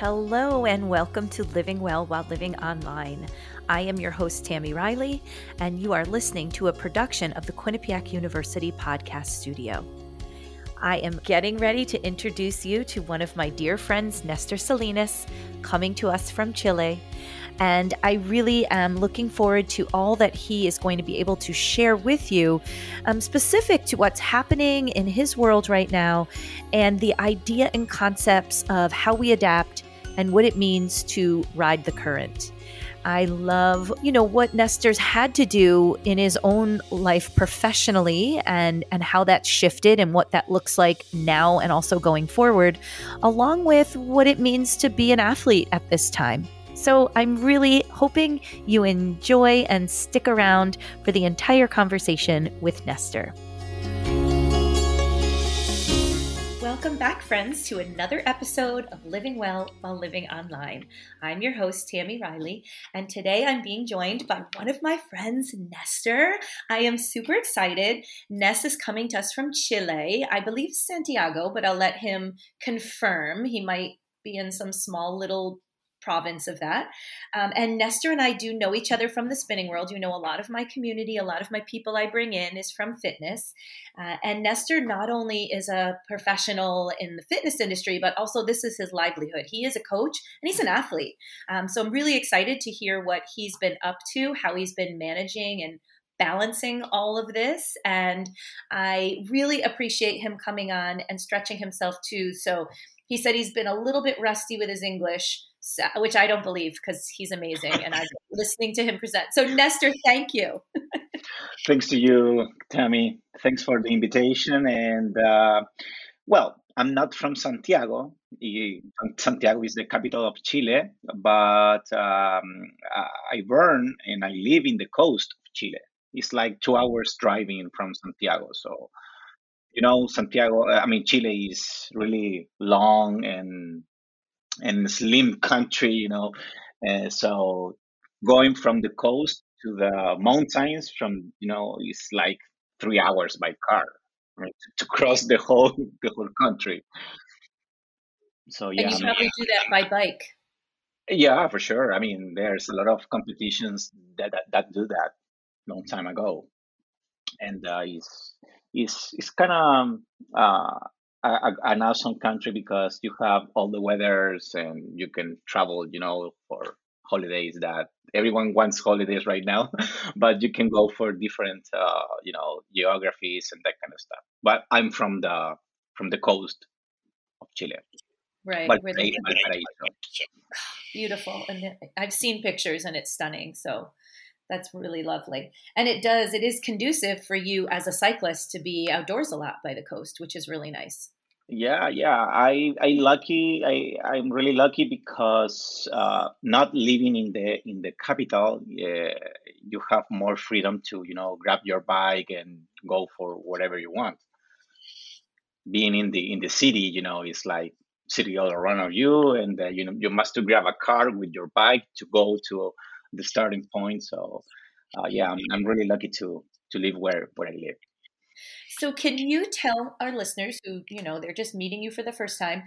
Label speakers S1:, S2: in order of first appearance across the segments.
S1: Hello, and welcome to Living Well While Living Online. I am your host, Tammy Riley, and you are listening to a production of the Quinnipiac University Podcast Studio. I am getting ready to introduce you to one of my dear friends, Nestor Salinas, coming to us from Chile. And I really am looking forward to all that he is going to be able to share with you, um, specific to what's happening in his world right now and the idea and concepts of how we adapt and what it means to ride the current. I love, you know, what Nestor's had to do in his own life professionally and and how that shifted and what that looks like now and also going forward, along with what it means to be an athlete at this time. So I'm really hoping you enjoy and stick around for the entire conversation with Nestor. Welcome back, friends, to another episode of Living Well While Living Online. I'm your host, Tammy Riley, and today I'm being joined by one of my friends, Nestor. I am super excited. Ness is coming to us from Chile, I believe Santiago, but I'll let him confirm. He might be in some small little province of that. Um, and Nestor and I do know each other from the spinning world. You know, a lot of my community, a lot of my people I bring in is from fitness. Uh, and Nestor not only is a professional in the fitness industry, but also this is his livelihood. He is a coach and he's an athlete. Um, so I'm really excited to hear what he's been up to, how he's been managing and balancing all of this. And I really appreciate him coming on and stretching himself too. So he said he's been a little bit rusty with his English, which I don't believe because he's amazing and I'm listening to him present. So, Nestor, thank you.
S2: Thanks to you, Tammy. Thanks for the invitation. And uh, well, I'm not from Santiago. Santiago is the capital of Chile, but um, I burn and I live in the coast of Chile. It's like two hours driving from Santiago. So you know santiago i mean chile is really long and and slim country you know. Uh, so going from the coast to the mountains from you know it's like three hours by car right, to, to cross the whole the whole country.
S1: So yeah and you probably do that by bike.
S2: Yeah for sure. I mean there's a lot of competitions that that, that do that long time ago. And uh, it's it's is kind of uh, a, an awesome country because you have all the weathers and you can travel, you know, for holidays that everyone wants holidays right now, but you can go for different, uh, you know, geographies and that kind of stuff. But I'm from the from the coast of Chile.
S1: Right. Beautiful. And I've seen pictures and it's stunning. So that's really lovely. And it does, it is conducive for you as a cyclist to be outdoors a lot by the coast, which is really nice.
S2: Yeah, yeah. I I lucky. I I'm really lucky because uh, not living in the in the capital, you have more freedom to you know grab your bike and go for whatever you want. Being in the in the city, you know, it's like city all around you, and uh, you know you must to grab a car with your bike to go to the starting point. So uh, yeah, I'm, I'm really lucky to to live where where I live.
S1: So can you tell our listeners who, you know, they're just meeting you for the first time,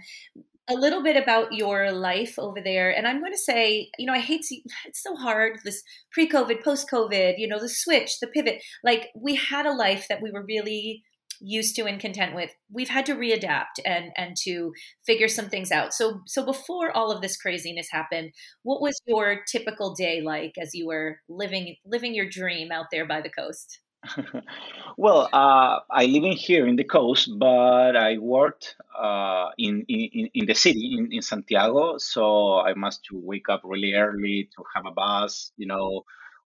S1: a little bit about your life over there? And I'm going to say, you know, I hate to, it's so hard this pre-COVID, post-COVID, you know, the switch, the pivot. Like we had a life that we were really used to and content with we've had to readapt and and to figure some things out. So so before all of this craziness happened what was your typical day like as you were living living your dream out there by the coast?
S2: Well, uh, I live in here in the coast, but I worked uh, in, in in the city in, in Santiago, so I must wake up really early to have a bus, you know,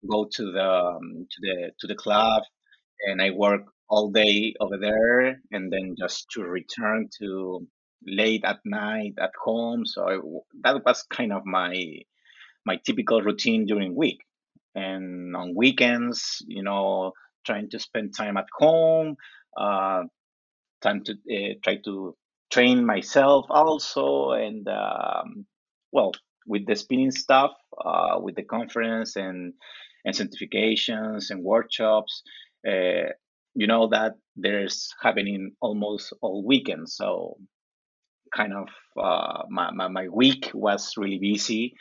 S2: go to the um, to the to the club, and I work all day over there and then just to return to late at night at home. So I, that was kind of my my typical routine during week. And on weekends you know trying to spend time at home uh, time to uh, try to train myself also. And um, well with the spinning stuff uh, with the conference and and certifications and workshops uh, you know that there's happening almost all weekend so kind of uh, my, my, my week was really busy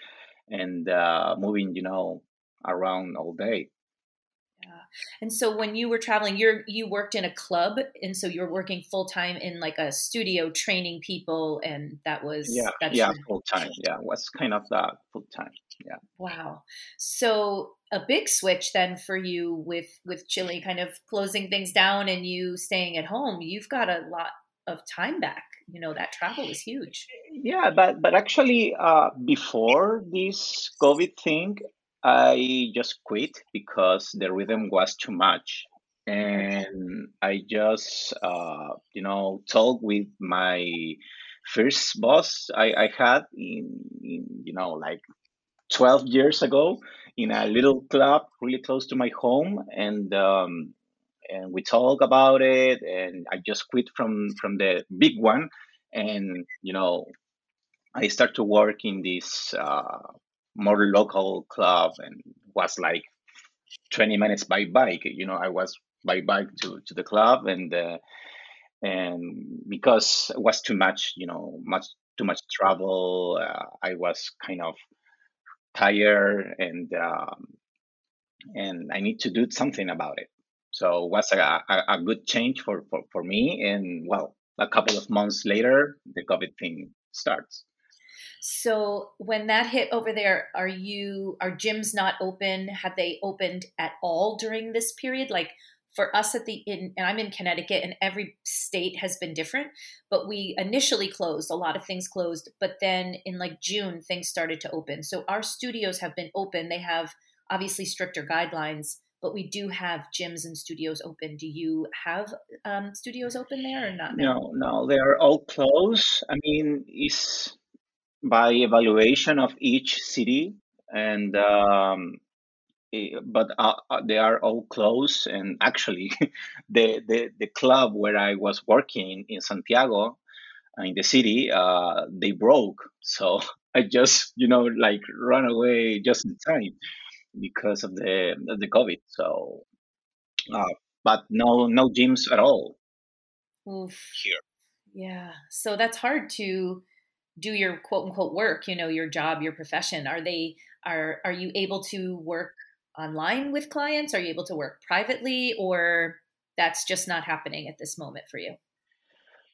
S2: and uh, moving, you know, around all day.
S1: Yeah. And so when you were traveling, you're you worked in a club, and so you're working full time in like a studio training people, and that was
S2: yeah yeah full time yeah was kind of that full time yeah
S1: wow so a big switch then for you with with Chile kind of closing things down and you staying at home. You've got a lot of time back. You know that travel is huge.
S2: Yeah, but but actually, uh, before this COVID thing, I just quit because the rhythm was too much, and I just uh, you know talked with my first boss I, I had in, in you know like 12 years ago in a little club really close to my home and um, and we talk about it and i just quit from from the big one. And you know i start to work in this uh, more local club and was like 20 minutes by bike you know i was by bike to, to the club and uh, and because it was too much you know much too much travel uh, i was kind of tired and um, and I need to do something about it. So it was a, a, a good change for, for, for me. And well, a couple of months later, the COVID thing starts.
S1: So when that hit over there, are you are gyms not open? Have they opened at all during this period? Like for us at the in and I'm in Connecticut and every state has been different, but we initially closed, a lot of things closed, but then in like June things started to open. So our studios have been open. They have obviously stricter guidelines, but we do have gyms and studios open. Do you have um, studios open there or not?
S2: No, no, they are all closed. I mean, it's by evaluation of each city and um, but uh, uh, they are all closed. And actually, the, the the club where I was working in Santiago, uh, in the city, uh, they broke. So I just you know like run away just in time because of the the COVID. So, uh, but no no gyms at all
S1: Oof. here. Yeah, so that's hard to do your quote unquote work. You know, your job, your profession. Are they are are you able to work online with clients? Are you able to work privately, or that's just not happening at this moment for you?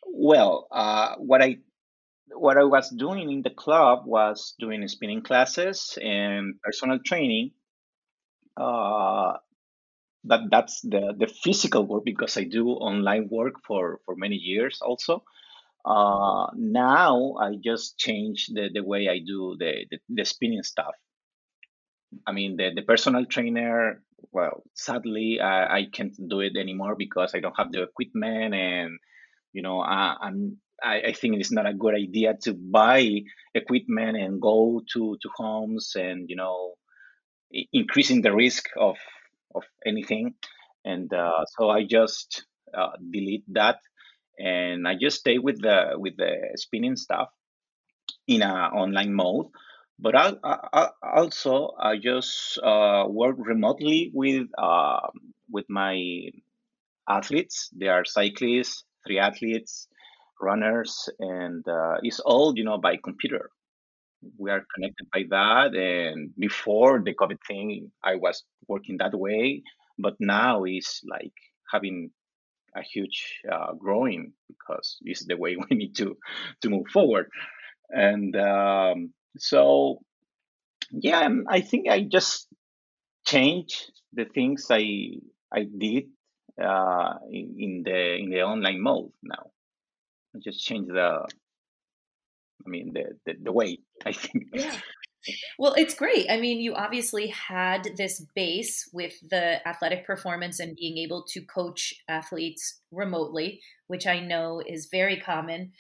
S2: Well, uh, what I what I was doing in the club was doing spinning classes and personal training. Uh, that that's the the physical work because I do online work for for many years also. Uh, now I just change the, the way I do the, the, the spinning stuff. I mean, the, the personal trainer, well, sadly, I, I can't do it anymore because I don't have the equipment. And, you know, I, I'm, I, I think it's not a good idea to buy equipment and go to, to homes and, you know, increasing the risk of, of anything. And uh, so I just uh, delete that and I just stay with the with the spinning stuff in a online mode but I, I, also I just uh, work remotely with uh, with my athletes. They are cyclists, triathletes, runners, and uh, it's all you know by computer. We are connected by that. And before the COVID thing, I was working that way, but now it's like having a huge uh, growing because it's the way we need to to move forward. And um, so yeah i think i just changed the things i i did uh, in, in the in the online mode now. I just changed the i mean the the, the way i think.
S1: Yeah. Well, it's great. I mean, you obviously had this base with the athletic performance and being able to coach athletes remotely, which I know is very common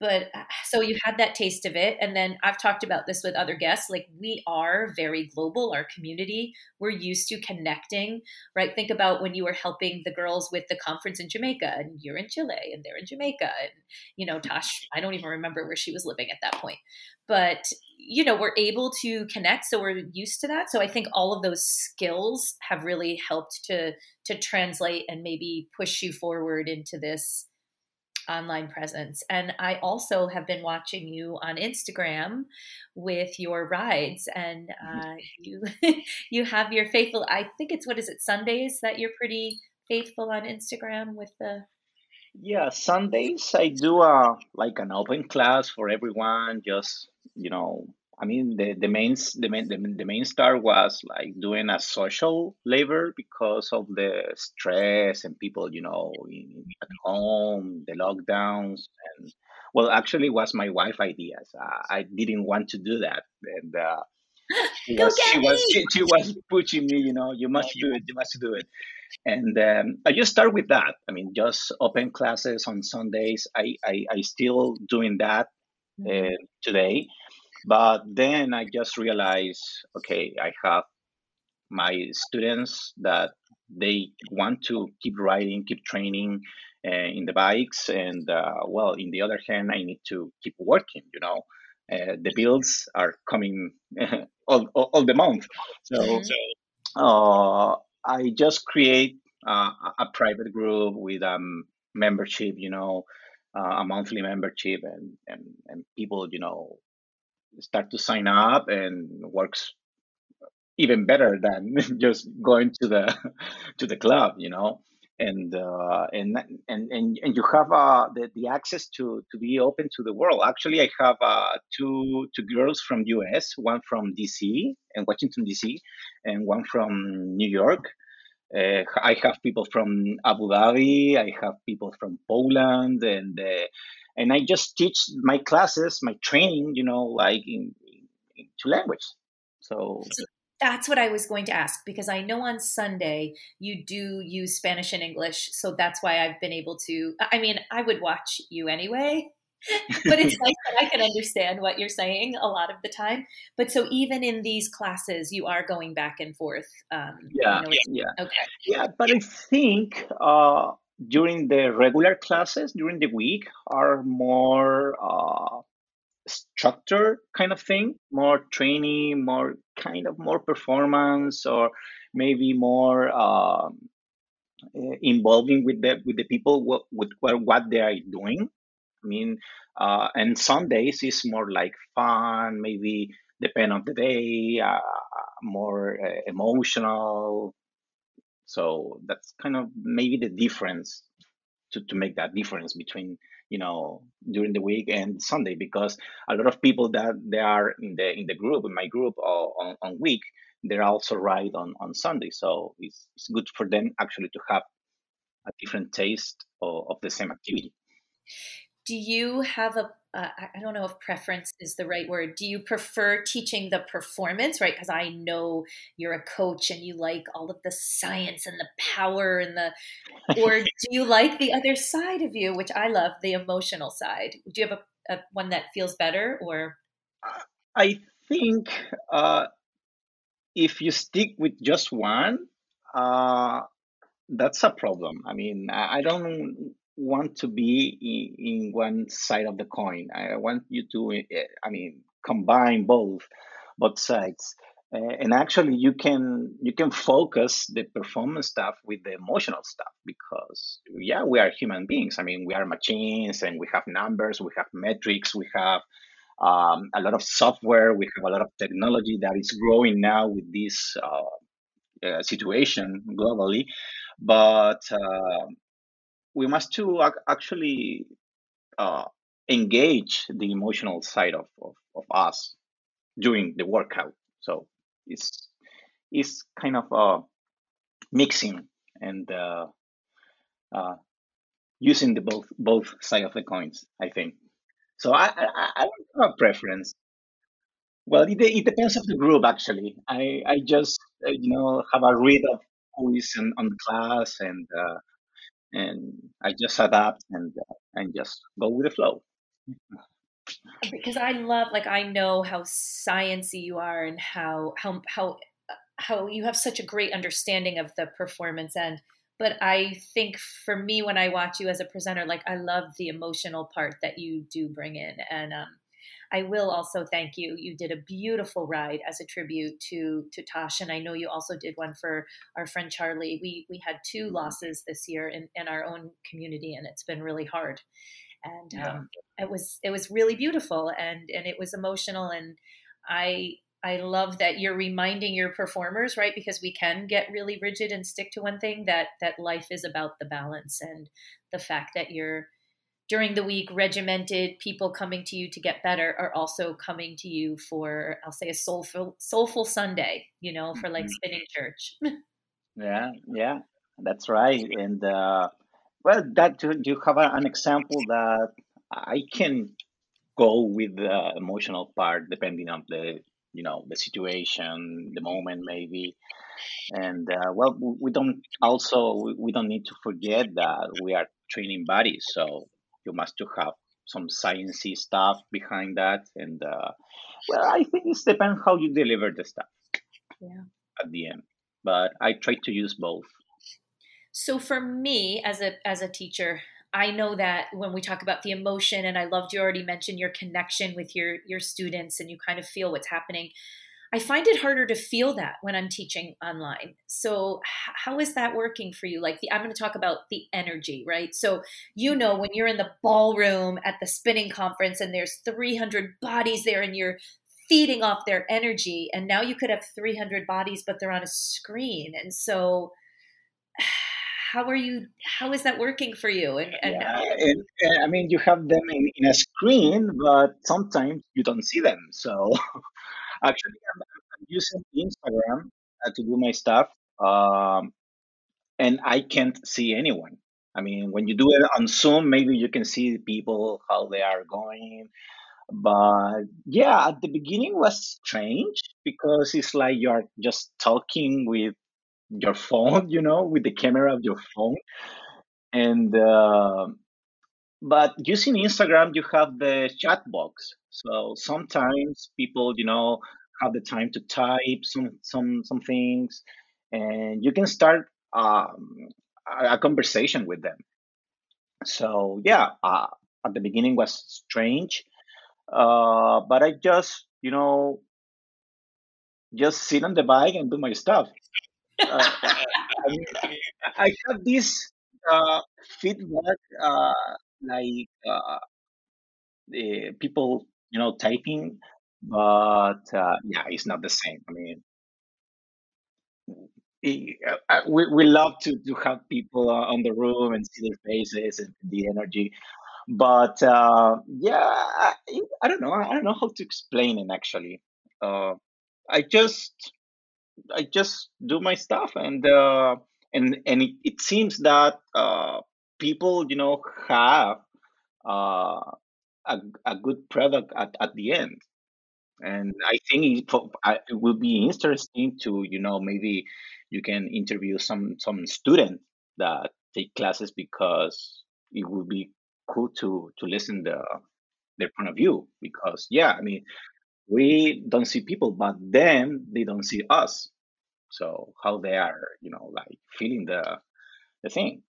S1: but uh, so you had that taste of it and then i've talked about this with other guests like we are very global our community we're used to connecting right? Think about when you were helping the girls with the conference in jamaica and you're in chile and they're in jamaica and you know tosh i don't even remember where she was living at that point. But you know we're able to connect so we're used to that. So i think all of those skills have really helped to to translate and maybe push you forward into this online presence. And I also have been watching you on Instagram with your rides, and mm-hmm. uh, you you have your faithful. I think it's what is it Sundays that you're pretty faithful on Instagram with the.
S2: Yeah, Sundays I do a uh, like an open class for everyone. Just you know, I mean, the, the main the main the, the main star was like doing a social labor because of the stress and people, you know, in, at home, the lockdowns, and well, actually, was my wife' ideas. So I didn't want to do that, and uh, she was she was she, she, was pushing me, you know, you must do it, you must do it, and um, I just start with that. I mean, just open classes on Sundays. I I, I still doing that uh, mm-hmm. today but then I just realized, okay, I have my students that they want to keep riding, keep training uh, in the bikes, and uh, well, in the other hand, I need to keep working. You know, uh, the bills are coming all, all, all, the month, so mm-hmm. uh, I just create a private group with um membership. You know, uh, a monthly membership, and and and people, you know, start to sign up and works even better than just going to the to the club you know and uh, and, and and and you have uh, the, the access to to be open to the world actually i have uh, two two girls from us one from dc and washington dc and one from new york uh, I have people from Abu Dhabi. I have people from Poland, and uh, and I just teach my classes, my training, you know, like in, in two language. So,
S1: that's what I was going to ask because I know on Sunday you do use Spanish and English, so that's why I've been able to. I mean, I would watch you anyway, but it's nice that I can understand what you're saying a lot of the time. But so even in these classes, you are going back and forth.
S2: Um, yeah, you know, yeah, okay, yeah. But I think uh, during the regular classes during the week are more uh, structured kind of thing, more training, more kind of more performance, or maybe more um, eh, involving with the with the people what, with what they are doing. I mean, uh, and days is more like fun, maybe depend on the day, uh, more uh, emotional, so that's kind of maybe the difference to, to make that difference between you know during the week and Sunday because a lot of people that they are in the in the group in my group uh, on, on week they're also right on on Sunday. So it's, it's good for them actually to have a different taste of, of the same activity.
S1: Do you have a uh, I don't know if preference is the right word. Do you prefer teaching the performance, right? Because I know you're a coach and you like all of the science and the power and the, or do you like the other side of you, which I love, the emotional side? Do you have a, a one that feels better, or?
S2: I think uh, if you stick with just one, uh, that's a problem. I mean, I don't want to be in, in one side of the coin. I want you to, eh, I mean, combine both both sides. Uh, and actually, you can you can focus the performance stuff with the emotional stuff because yeah, we are human beings. I mean, we are machines, and we have numbers, we have metrics, we have um, a lot of software, we have a lot of technology that is growing now with this uh, uh, situation globally. But uh, we must to actually uh, engage the emotional side of, of, of, us during the workout. So it's it's kind of uh, mixing and uh, uh, using the both both side of the coins. I think. So I I, I don't have a preference. Well, it, it depends of the group actually. I I just uh, you know have a read of who is in, on class and uh, and I just adapt and uh, and just go with the flow.
S1: Because I love, like, I know how sciency you are, and how how how how you have such a great understanding of the performance end. But I think for me, when I watch you as a presenter, like I love the emotional part that you do bring in, and um, I will also thank you. You did a beautiful ride as a tribute to to Tosh, and I know you also did one for our friend Charlie. We we had two losses this year in, in our own community, and it's been really hard. And yeah. um, it was it was really beautiful, and and it was emotional, and I I love that you're reminding your performers, right? Because we can get really rigid and stick to one thing that that life is about the balance and the fact that you're during the week regimented people coming to you to get better are also coming to you for I'll say a soulful soulful Sunday, you know, for like mm-hmm. spinning church.
S2: yeah, yeah. That's right. And uh well that do you have an example that I can go with the emotional part depending on the you know the situation the moment maybe and uh, well we don't also we don't need to forget that we are training bodies so you must to have some sciencey stuff behind that and uh, well i think it depends how you deliver the stuff
S1: yeah.
S2: at the end but i try to use both
S1: so for me as a as a teacher I know that when we talk about the emotion, and I loved you already mentioned your connection with your your students, and you kind of feel what's happening. I find it harder to feel that when I'm teaching online. So how is that working for you? Like the, I'm going to talk about the energy, right? So you know when you're in the ballroom at the spinning conference and there's 300 bodies there and you're feeding off their energy and now you could have 300 bodies but they're on a screen. And so how are you how is that working for you and, and,
S2: yeah, and, and i mean you have them in, in, a screen but sometimes you don't see them so actually using instagram uh, to do my stuff um, and i can't see anyone i mean when you do it on zoom maybe you can see people how they are going but yeah at the beginning was strange because it's like you're just talking with your phone, you know, with the camera of your phone. And uh, but using Instagram, you have the chat box. So sometimes people, you know, have the time to type some some some things, and you can start um, a conversation with them. So yeah, uh, at the beginning was strange, uh, but I just you know just sit on the bike and do my stuff uh, I, mean, I have this uh, feedback, uh, like uh, people, you know, typing, but uh, yeah, it's not the same. I mean, it, uh, we we love to to have people uh, on the room and see their faces and the energy, but uh, yeah, I, I don't know. I don't know how to explain it actually. Uh, I just I just do my stuff, and uh, and and it, it seems that uh, people, you know, have uh, a a good product at, at the end. And I think it, will be interesting to, you know, maybe you can interview some some student that take classes because it would be cool to to listen the their point of view because yeah i mean we don't see people but then they don't see us. So how they are you know like feeling the the thing.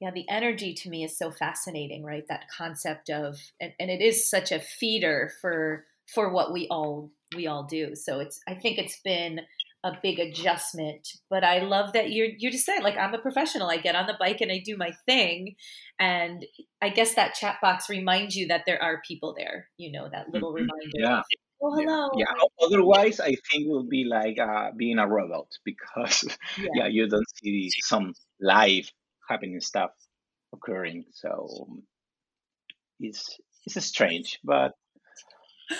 S1: Yeah the energy to me is so fascinating right? That concept of and, and it is such a feeder for for what we all we all do. So it's i think it's been a big adjustment but i love that you're you're just saying like i'm a professional. I get on the bike and i do my thing. And i guess that chat box reminds you that there are people there you know that little mm-hmm. reminder
S2: yeah.
S1: Oh hello.
S2: Yeah, yeah. otherwise i think it will be like uh, being a robot because yeah. yeah you don't see some live happening stuff occurring. So it's it's strange but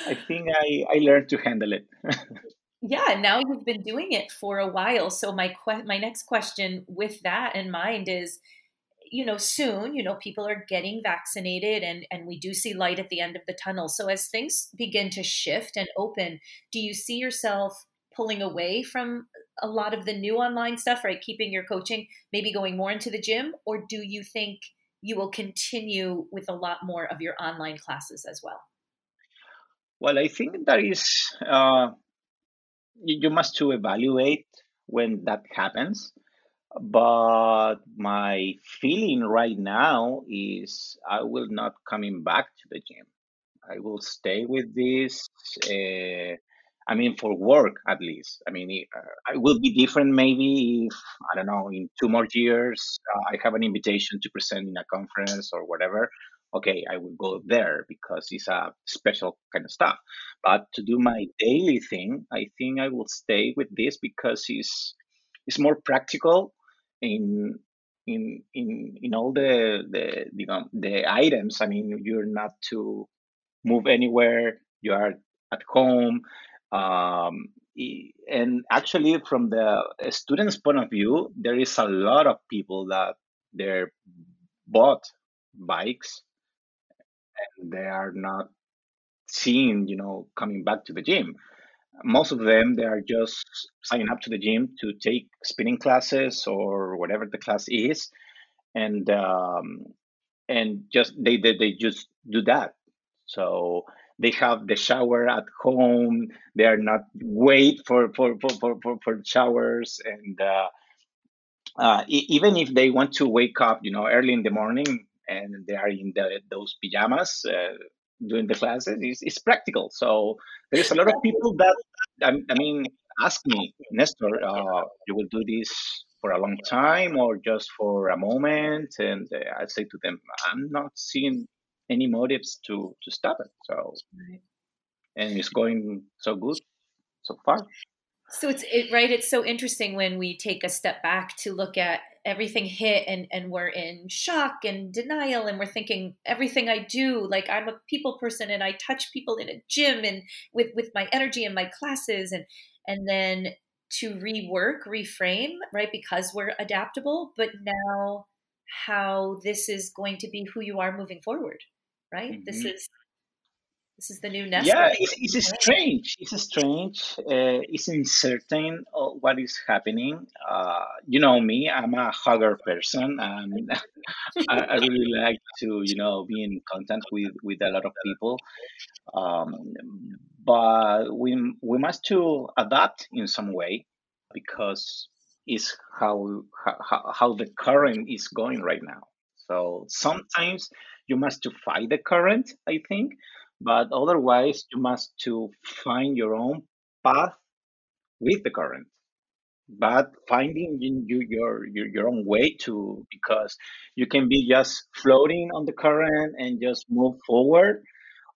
S2: i think i i learned to handle it.
S1: Yeah now you've been doing it for a while. So my que- my next question with that in mind is you know soon you know people are getting vaccinated and and we do see light at the end of the tunnel. So as things begin to shift and open do you see yourself pulling away from a lot of the new online stuff right? Keeping your coaching maybe going more into the gym or do you think you will continue with a lot more of your online classes as well
S2: well i think that is uh, you, must to evaluate when that happens but my feeling right now is I will not coming back to the gym. I will stay with this. Uh, I mean, for work at least. I mean, it, uh, it will be different maybe if, I don't know, in two more years, uh, I have an invitation to present in a conference or whatever. Okay, I will go there because it's a special kind of stuff. But to do my daily thing, I think I will stay with this because it's, it's more practical in in in in all the the you know, the items. I mean, you're not to move anywhere. You are at home. Um, and actually, from the student's point of view, there is a lot of people that they're bought bikes and they are not seen, you know, coming back to the gym. Most of them, they are just signing up to the gym to take spinning classes or whatever the class is, and um, and just they, they they just do that. So they have the shower at home. They are not wait for for for for, for, for showers and. Uh, uh, even if they want to wake up, you know, early in the morning and they are in the, those pajamas uh, doing the classes, it's, it's, practical. So there's a lot of people that, I, I mean, ask me, Nestor, uh, you will do this for a long time or just for a moment? And uh, I say to them, I'm not seeing any motives to to stop it. So, and it's going so good so far.
S1: So it's it, right. It's so interesting when we take a step back to look at everything hit and and we're in shock and denial and we're thinking everything I do like I'm a people person and I touch people in a gym and with with my energy and my classes and and then to rework reframe right because we're adaptable but now how this is going to be who you are moving forward right? Mm-hmm. This is this is the new nest.
S2: Yeah, it's, it's strange. It's strange. Uh, it's uncertain what is happening. Uh, you know me. I'm a hugger person, and I, I, really like to, you know, be in contact with with a lot of people. Um, but we we must to adapt in some way because it's how how how the current is going right now. So sometimes you must to fight the current, I think, but otherwise you must to find your own path with the current. But finding in you, your, your your own way to because you can be just floating on the current and just move forward,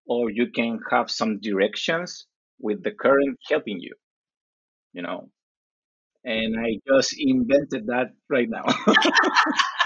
S2: or you can have some directions with the current helping you. You know, and I just invented that right now.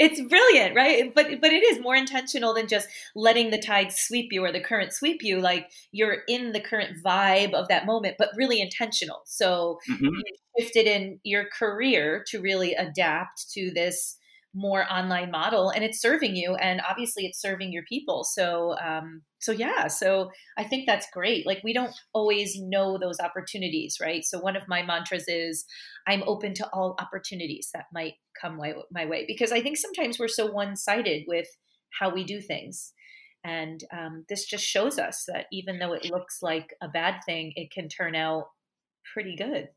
S1: it's brilliant, right? But but it is more intentional than just letting the tide sweep you or the current sweep you. Like you're in the current vibe of that moment, but really intentional. So mm-hmm. you shifted in your career to really adapt to this more online model and it's serving you and obviously it's serving your people. So um so yeah so i think that's great. Like we don't always know those opportunities right? So one of my mantras is i'm open to all opportunities that might come my, my way because i think sometimes we're so one-sided with how we do things. And um, this just shows us that even though it looks like a bad thing it can turn out pretty good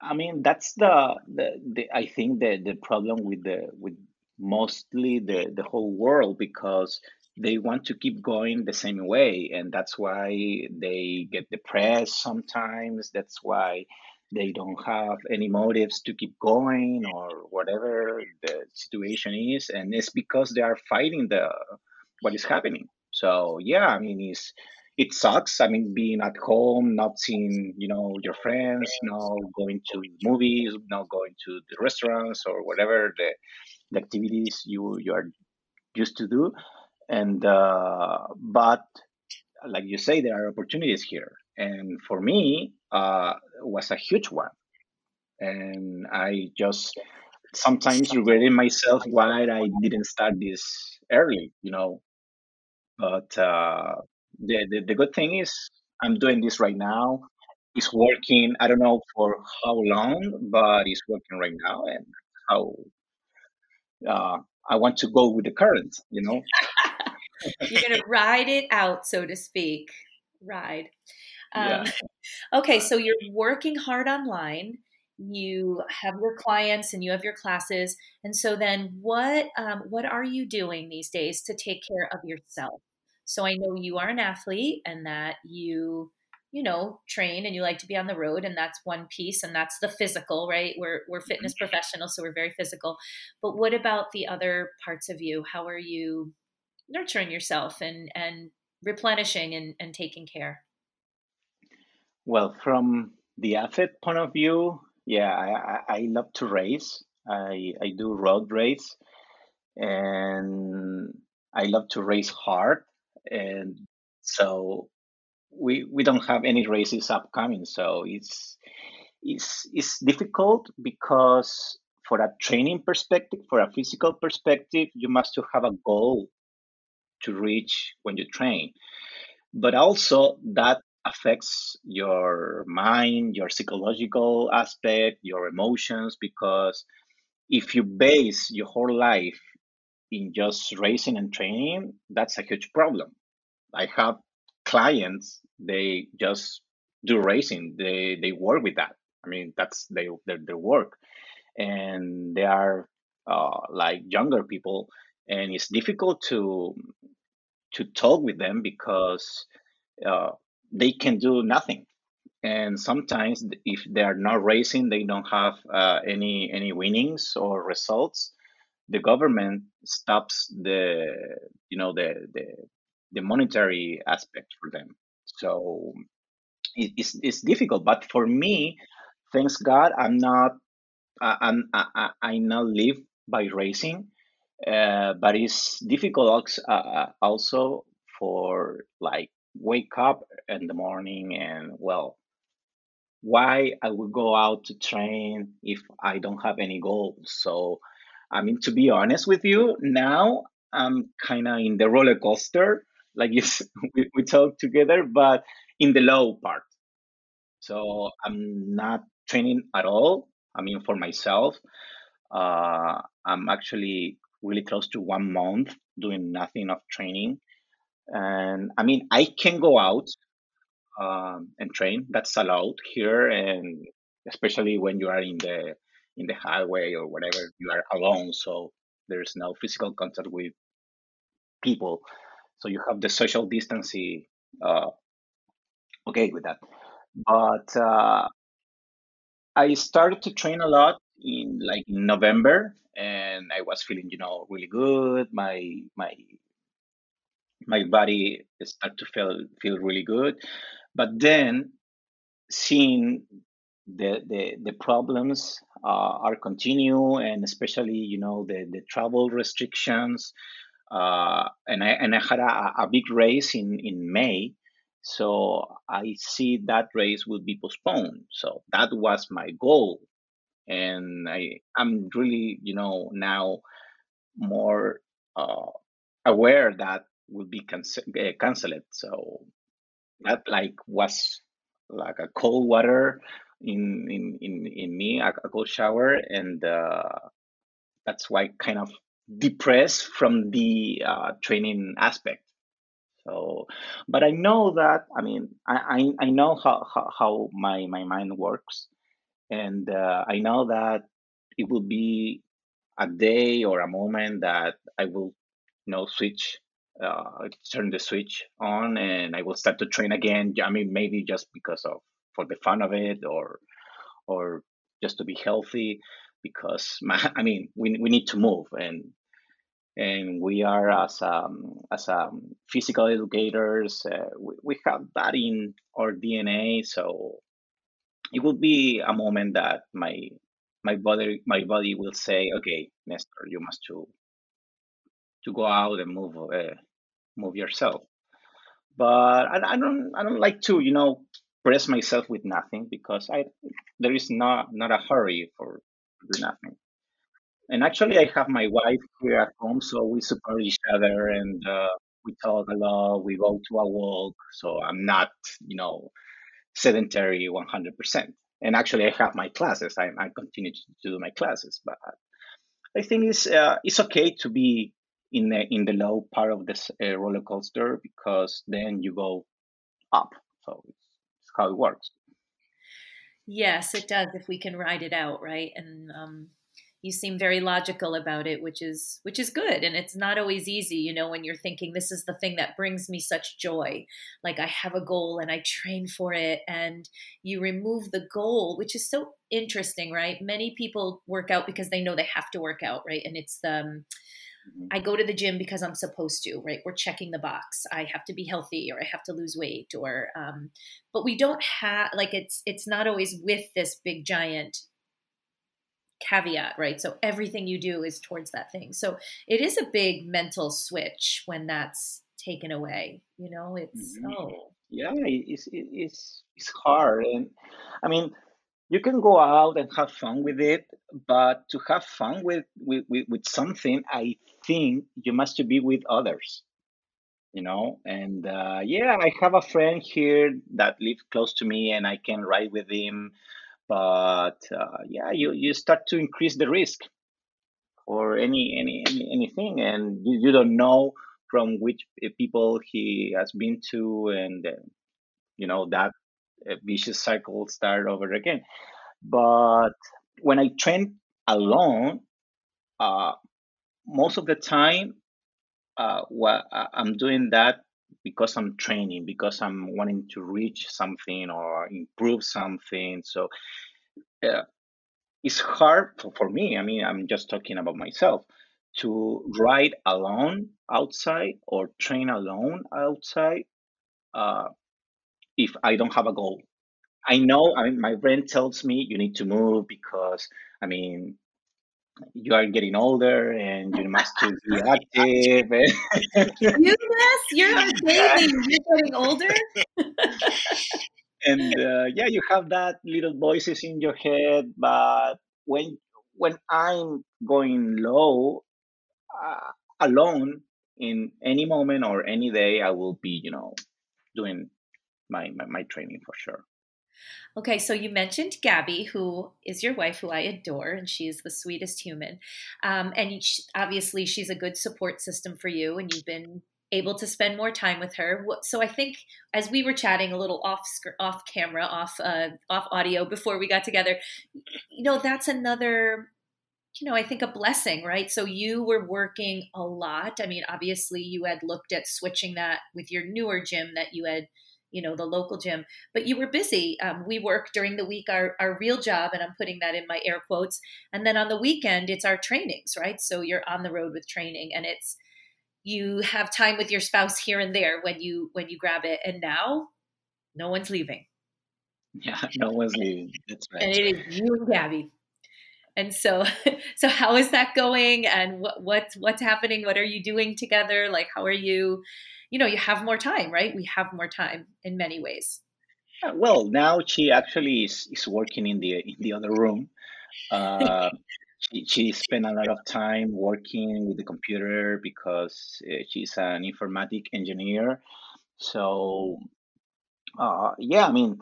S2: I mean, that's the, the, the I think the the problem with the with mostly the the whole world because they want to keep going the same way and that's why they get depressed sometimes. That's why they don't have any motives to keep going or whatever the situation is and it's because they are fighting the what is happening. So yeah i mean it's it sucks. I mean, being at home, not seeing, you know, your friends, not going to movies, not going to the restaurants or whatever the, the activities you you are used to do. And uh, but like you say, there are opportunities here, and for me, uh, was a huge one. And I just sometimes regretted myself why I didn't start this early, you know. But uh, the, the, the good thing is I'm doing this right now. It's working. I don't know for how long, but it's working right now, and how uh, I want to go with the current. You know,
S1: you're gonna ride it out, so to speak. Ride. Um, yeah. Okay, so you're working hard online. You have your clients and you have your classes, and so then what? Um, what are you doing these days to take care of yourself? So I know you are an athlete and that you you know train and you like to be on the road and that's one piece and that's the physical right? We're we're fitness mm-hmm. professionals so we're very physical. But what about the other parts of you? How are you nurturing yourself and and replenishing and, and taking care?
S2: Well from the athlete point of view yeah i i, I love to race. I i do road race and i love to race hard and so we we don't have any races upcoming, so it's it's it's difficult because for a training perspective, for a physical perspective, you must have a goal to reach when you train. But also that affects your mind, your psychological aspect, your emotions, because if you base your whole life in just racing and training, that's a huge problem. I have clients they just do racing they they work with that. I mean that's their, their work. And they are uh, like younger people and it's difficult to to talk with them because uh, they can do nothing. And sometimes if they are not racing they don't have uh, any any winnings or results the government stops the you know the the the monetary aspect for them. So it, it's it's difficult. But for me, thanks God, I'm not I'm I, I not live by racing, uh, but it's difficult uh, also for like wake up in the morning and well why I would go out to train if I don't have any goals. So, I mean, to be honest with you, now I'm kind of in the roller coaster like you we, we talk together but in the low part. So i'm not training at all i mean for myself. Uh, i'm actually really close to one month doing nothing of training. And i mean i can go out um, and train that's allowed here and especially when you are in the in the highway or whatever you are alone so there's no physical contact with people. So you have the social distancing uh, okay with that. But uh, i started to train a lot in like november and i was feeling you know really good. My my my body started to feel feel really good. But then seeing the the, the problems uh, are continue and especially you know the the travel restrictions uh, and I and I had a, a big race in in May, so I see that race would be postponed. So that was my goal, and I I'm really you know now more uh, aware that will be canc- uh, canceled. So that like was like a cold water in in in, in me, a, a cold shower, and uh, that's why kind of depressed from the uh, training aspect. So, but I know that I mean I I, I know how, how, how my my mind works, and uh, I know that it will be a day or a moment that I will you know switch uh, turn the switch on and I will start to train again. I mean, maybe just because of for the fun of it, or or just to be healthy. Because my, I mean, we we need to move, and and we are as um, as um, physical educators uh, we, we have that in our dna so it will be a moment that my my body my body will say okay nestor you must to to go out and move uh, move yourself but I, I don't i don't like to you know press myself with nothing because i there is not not a hurry for do nothing and actually, I have my wife here at home, so we support each other and uh, we talk a lot. We go to a walk, so I'm not, you know, sedentary 100%. And actually, I have my classes. I, I continue to do my classes, but I think it's uh, it's okay to be in the in the low part of this uh, roller coaster because then you go up. So it's how it works.
S1: Yes, it does. If we can ride it out, right? And um, you seem very logical about it which is which is good and it's not always easy you know when you're thinking this is the thing that brings me such joy like i have a goal and i train for it and you remove the goal which is so interesting right many people work out because they know they have to work out right and it's the um, mm-hmm. I go to the gym because I'm supposed to, right? We're checking the box. I have to be healthy, or I have to lose weight, or um, but we don't have like it's it's not always with this big giant caveat, right? So everything you do is towards that thing. So it is a big mental switch when that's taken away. You know, it's
S2: mm-hmm. oh yeah, it's it's it's hard, and I mean, you can go out and have fun with it, but to have fun with with with, something, I think you must be with others. You know, and uh, yeah, I have a friend here that lives close to me, and I can ride with him but uh, yeah, you, you start to increase the risk or any, any, any anything, and you, you don't know from which uh, people he has been to, and uh, you know that vicious cycle start over again. But when I train alone, uh, most of the time, uh, well, I'm doing that because I'm training, because I'm wanting to reach something or improve something. So uh, it's hard for, for me. I mean, I'm just talking about myself to ride alone outside or train alone outside uh, if I don't have a goal. I know, I mean, my brain tells me you need to move because, I mean, you are getting older and you must to be active.
S1: you yes, you're a baby. You're getting older.
S2: and uh, yeah, you have that little voices in your head. But when when I'm going low, uh, alone in any moment or any day, I will be, you know, doing my, my, my training for sure.
S1: Okay, so you mentioned Gabby, who is your wife, who I adore, and she is the sweetest human. Um, and she, obviously, she's a good support system for you, and you've been able to spend more time with her. So I think as we were chatting a little off off camera, off uh, off audio before we got together, you know, that's another you know, I think a blessing, right? So you were working a lot. I mean, obviously you had looked at switching that with your newer gym that you had you know the local gym. But you were busy um, we work during the week our, our real job and i'm putting that in my air quotes. And then on the weekend it's our trainings right? So you're on the road with training and it's you have time with your spouse here and there when you when you grab it. And now no one's leaving.
S2: Yeah no one's leaving. That's right.
S1: And it is you and gabby and so so how is that going? And what what's what's happening? What are you doing together? Like how are you you know you have more time right? We have more time in many ways.
S2: Well now she actually is, is working in the in the other room. Uh, she, she spent a lot of time working with the computer because uh, she's an informatic engineer. So uh, yeah i mean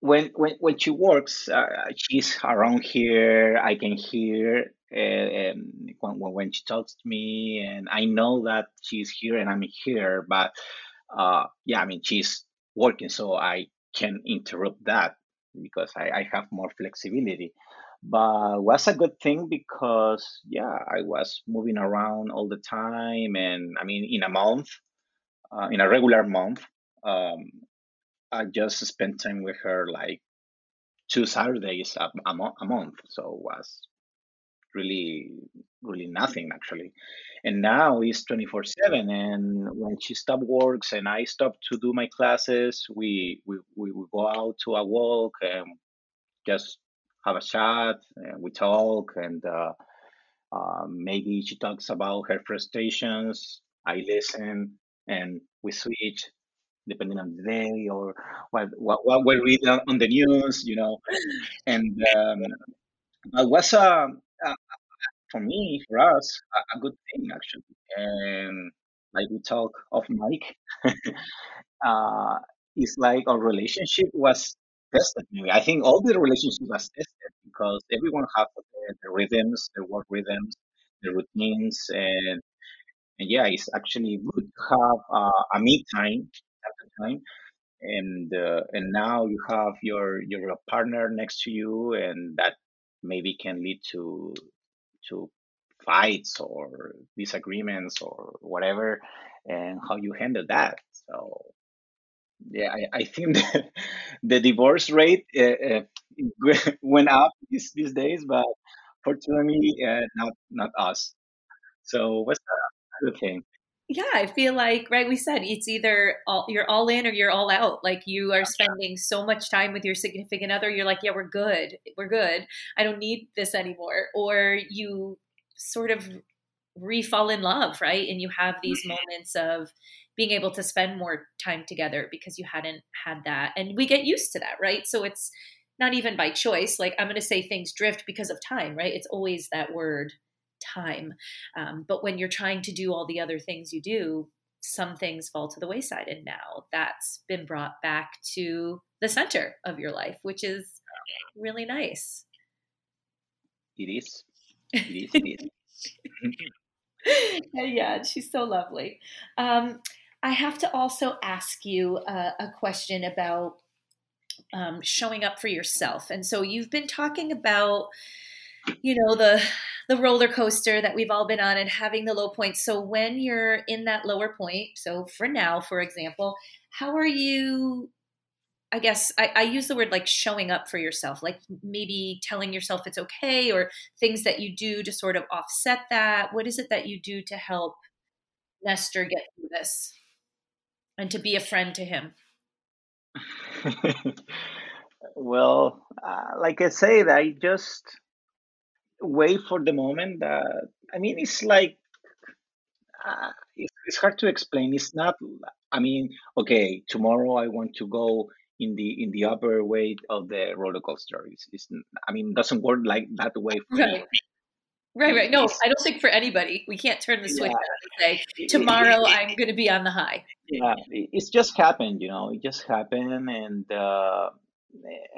S2: when when when she works uh, she's around here i can hear and when, when she talks to me and i know that she's here and i'm here but uh yeah i mean she's working so i can interrupt that because i, I have more flexibility. But was a good thing because yeah i was moving around all the time and i mean in a month uh, in a regular month um, i just spent time with her like two saturdays a, a, mo- a month so was really really nothing actually. And now it's 24 7 and when she stopped works and i stopped to do my classes we we, we, we go out to a walk and just have a chat and we talk and uh, uh, maybe she talks about her frustrations i listen and we switch depending on the day or what what, what we read on the news you know and um, it was a, a, for me, for us, a, a good thing actually. And like we talk of Mike, uh, it's like our relationship was tested. I think all the relationship was tested because everyone has the, the rhythms, the work rhythms, the routines, and and yeah, it's actually good to have uh, a me time time. And uh, and now you have your your partner next to you, and that maybe can lead to to fights or disagreements or whatever, and how you handle that. So yeah, I, I think the, the divorce rate uh, uh, went up these, these days, but fortunately, uh, not not us. So what's the other thing?
S1: Yeah, I feel like right. We said it's either all, you're all in or you're all out. Like you are spending so much time with your significant other, you're like, yeah, we're good, we're good. I don't need this anymore. Or you sort of re-fall in love, right? And you have these mm-hmm. moments of being able to spend more time together because you hadn't had that, and we get used to that, right? So it's not even by choice. Like I'm going to say things drift because of time, right? It's always that word time. Um, but when you're trying to do all the other things you do, some things fall to the wayside. And now that's been brought back to the center of your life, which is really nice.
S2: It is. It is. It
S1: is. yeah, she's so lovely. Um, I have to also ask you uh, a question about um, showing up for yourself. And so you've been talking about, you know, the the roller coaster that we've all been on and having the low points. So when you're in that lower point, so for now, for example, how are you? I guess I, I use the word like showing up for yourself, like maybe telling yourself it's okay or things that you do to sort of offset that. What is it that you do to help Nestor get through this and to be a friend to him?
S2: well, uh, like I said, I just wait for the moment that I mean, it's like uh, it's, it's hard to explain. It's not. I mean, okay, tomorrow I want to go in the in the upper weight of the roller coaster. It's, it's I mean, doesn't work like that way for
S1: right. me. Right, right. No, I don't think for anybody. We can't turn the switch yeah. and say, tomorrow I'm going to be on the high.
S2: Yeah, it's just happened, you know, it just happened. And, uh,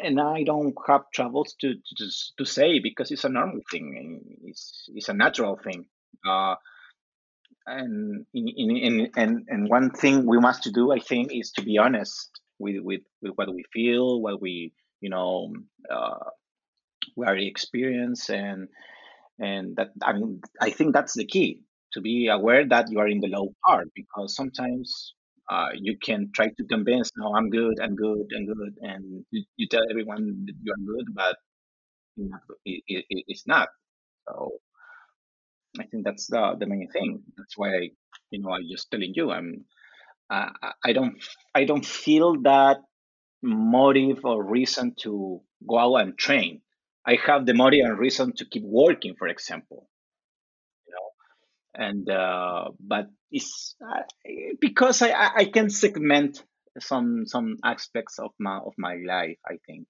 S2: and I don't have troubles to, to, to say because it's a normal thing. It's, it's a natural thing. Uh, and, in, in, in, and, and one thing we must to do, I think, is to be honest with, with, with what we feel, what we, you know, uh, we already experience and, and that i mean i think that's the key to be aware that you are in the low part because sometimes uh, you can try to convince no i'm good i'm good i'm good and you, you tell everyone that you're good but you know, it, it, it's not. So i think that's the, the main thing. That's why I, you know i just telling you i'm uh, i don't i don't feel that motive or reason to go out and train. I have the motive and reason to keep working, for example. You know, and uh, but it's uh, because I, I can segment some some aspects of my of my life. I think.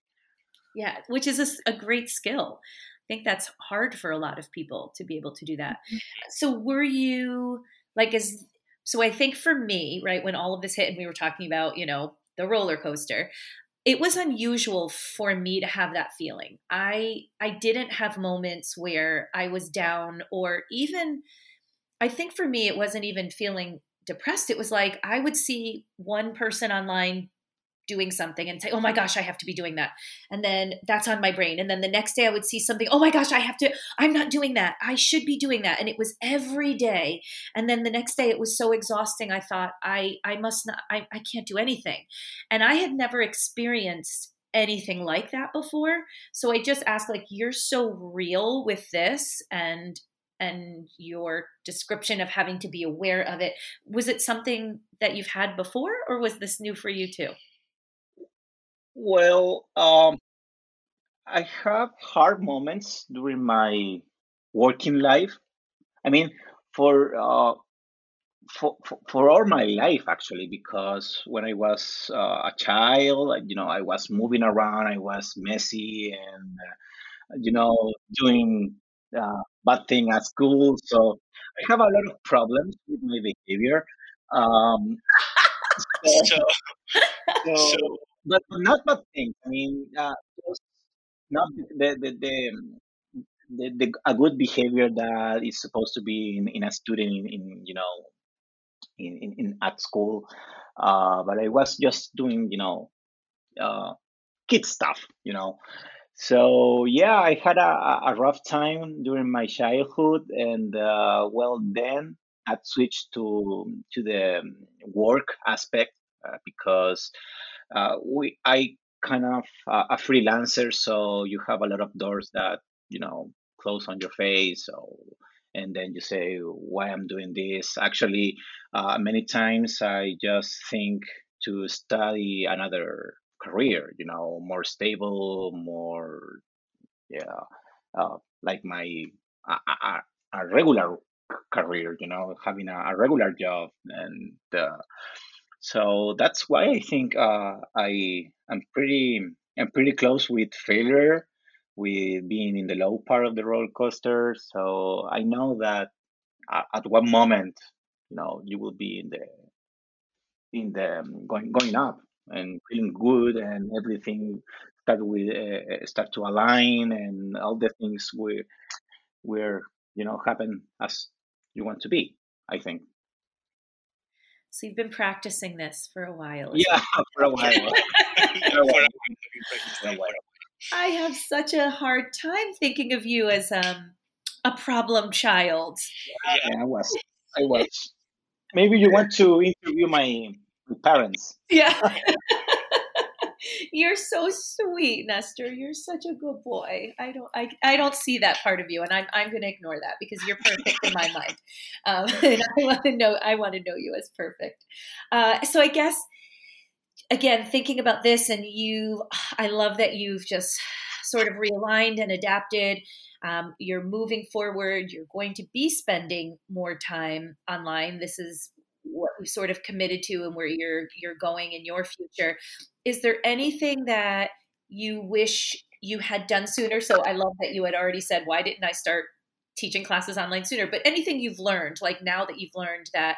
S1: Yeah, which is a, a great skill. I think that's hard for a lot of people to be able to do that. Mm-hmm. So were you like as so I think for me, right, when all of this hit and we were talking about, you know, the roller coaster, it was unusual for me to have that feeling. I I didn't have moments where I was down or even I think for me it wasn't even feeling depressed. It was like I would see one person online doing something and say, oh my gosh, I have to be doing that. And then that's on my brain. And then the next day I would see something, oh my gosh, I have to, I'm not doing that. I should be doing that. And it was every day. And then the next day it was so exhausting. I thought, I, I must not, I, I can't do anything. And I had never experienced anything like that before. So I just asked, like, you're so real with this and and your description of having to be aware of it was it something that you've had before or was this new for you too
S2: well, um, I have hard moments during my working life. I mean, for uh, for, for, for all my life actually, because when I was uh, a child, you know, I was moving around, I was messy, and uh, you know, doing uh, bad thing at school. So I have a lot of problems with my behavior. Um, so, so, so but not bad things. I mean, uh, not the the, the the, the, a good behavior that is supposed to be in, in a student in, in you know in, in, in at school uh, but i was just doing you know uh, kid stuff you know So yeah, I had a, a rough time during my childhood, and uh, well, then I switched to to the work aspect uh, because uh, we I kind of uh, a freelancer, so you have a lot of doors that you know close on your face. So and then you say why I'm doing this. Actually, uh, many times I just think to study another career. You know, more stable, more yeah, uh, like my a, a, regular career. You know, having a, a regular job and. Uh, so that's why I think uh, I am pretty I'm pretty close with failure, with being in the low part of the roller coaster. So I know that at, one moment you know you will be in the in the um, going going up and feeling good and everything start with uh, uh, start to align and all the things we where you know happen as you want to be. I think.
S1: So you've been practicing this for a while.
S2: Yeah, for a while.
S1: I have such a hard time thinking of you as um, a problem child.
S2: Yeah, I was. I was. Maybe you want to interview my parents.
S1: Yeah. You're so sweet, Nestor. You're such a good boy. I don't, I, I don't see that part of you, and I'm, I'm going to ignore that because you're perfect in my mind. Um, and I want to know, I want to know you as perfect. Uh, so I guess, again, thinking about this, and you, I love that you've just sort of realigned and adapted. Um, you're moving forward. You're going to be spending more time online. This is what you sort of committed to and where you're you're going in your future. Is there anything that you wish you had done sooner? So i love that you had already said why didn't i start teaching classes online sooner? But anything you've learned like now that you've learned that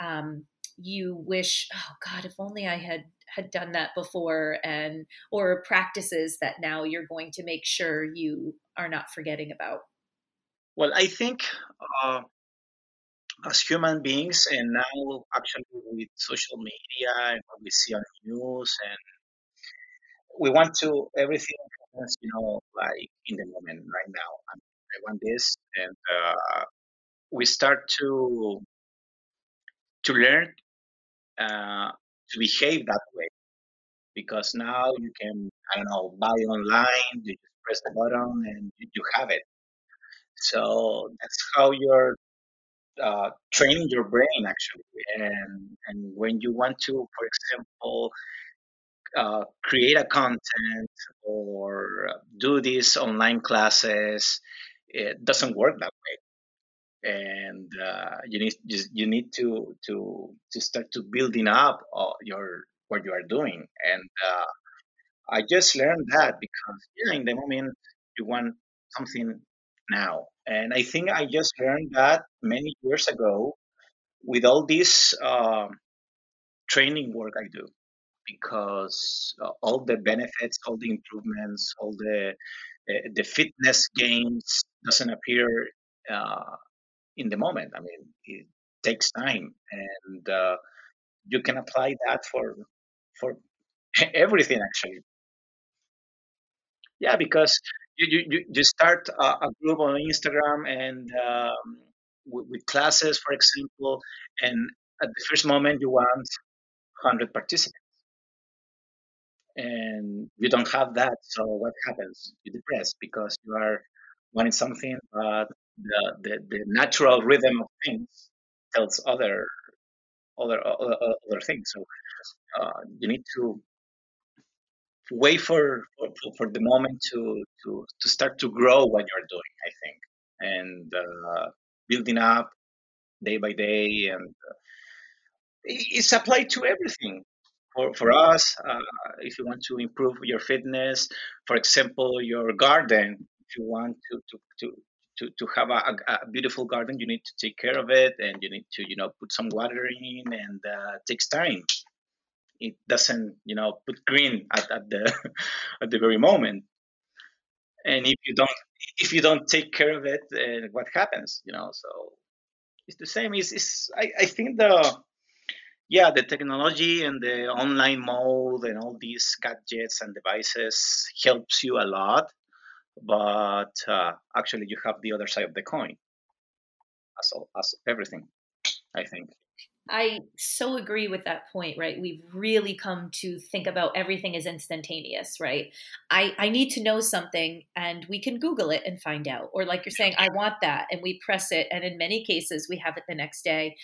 S1: um, you wish oh god if only i had had done that before and or practices that now you're going to make sure you are not forgetting about?
S2: Well i think uh, as human beings and now actually with social media and what we see on the news and we want to everything happens, you know like in the moment right now. I, I want this and uh, we start to to learn uh, to behave that way. Because now you can i don't know buy online you just press the button and you, you have it. So that's how you're uh, training your brain actually. And and when you want to for example uh, create a content or do these online classes it doesn't work that way. And uh, you need you need to to to start to building up uh, your what you are doing. And uh, i just learned that because yeah in the moment you want something now and I think I just learned that many years ago with all this uh, training work I do because uh, all the benefits, all the improvements, all the uh, the fitness gains doesn't appear uh, in the moment. I mean, it takes time, and uh, you can apply that for for everything actually. Yeah, because you you, you start a, a group on Instagram and um, with, with classes, for example, and at the first moment you want 100 participants. And you don't have that so what happens? You depress because you are wanting something but the, the, the natural rhythm of things tells other other other, other things. So uh, you need to wait for, for for the moment to to to start to grow what you're doing i think. And uh, building up day by day and uh, it's applied to everything. For, for us uh, if you want to improve your fitness for example your garden if you want to to to to, to have a, a beautiful garden you need to take care of it and you need to you know put some water in and uh, takes time it doesn't you know put green at, at the at the very moment. And if you don't if you don't take care of it uh, what happens you know? So it's the same. Is is I, I think the yeah the technology and the online mode and all these gadgets and devices helps you a lot but uh, actually you have the other side of the coin. As, as everything i think
S1: I so agree with that point, right? We've really come to think about everything as instantaneous, right? I, I need to know something and we can Google it and find out. Or, like you're saying, I want that, and we press it. And in many cases, we have it the next day.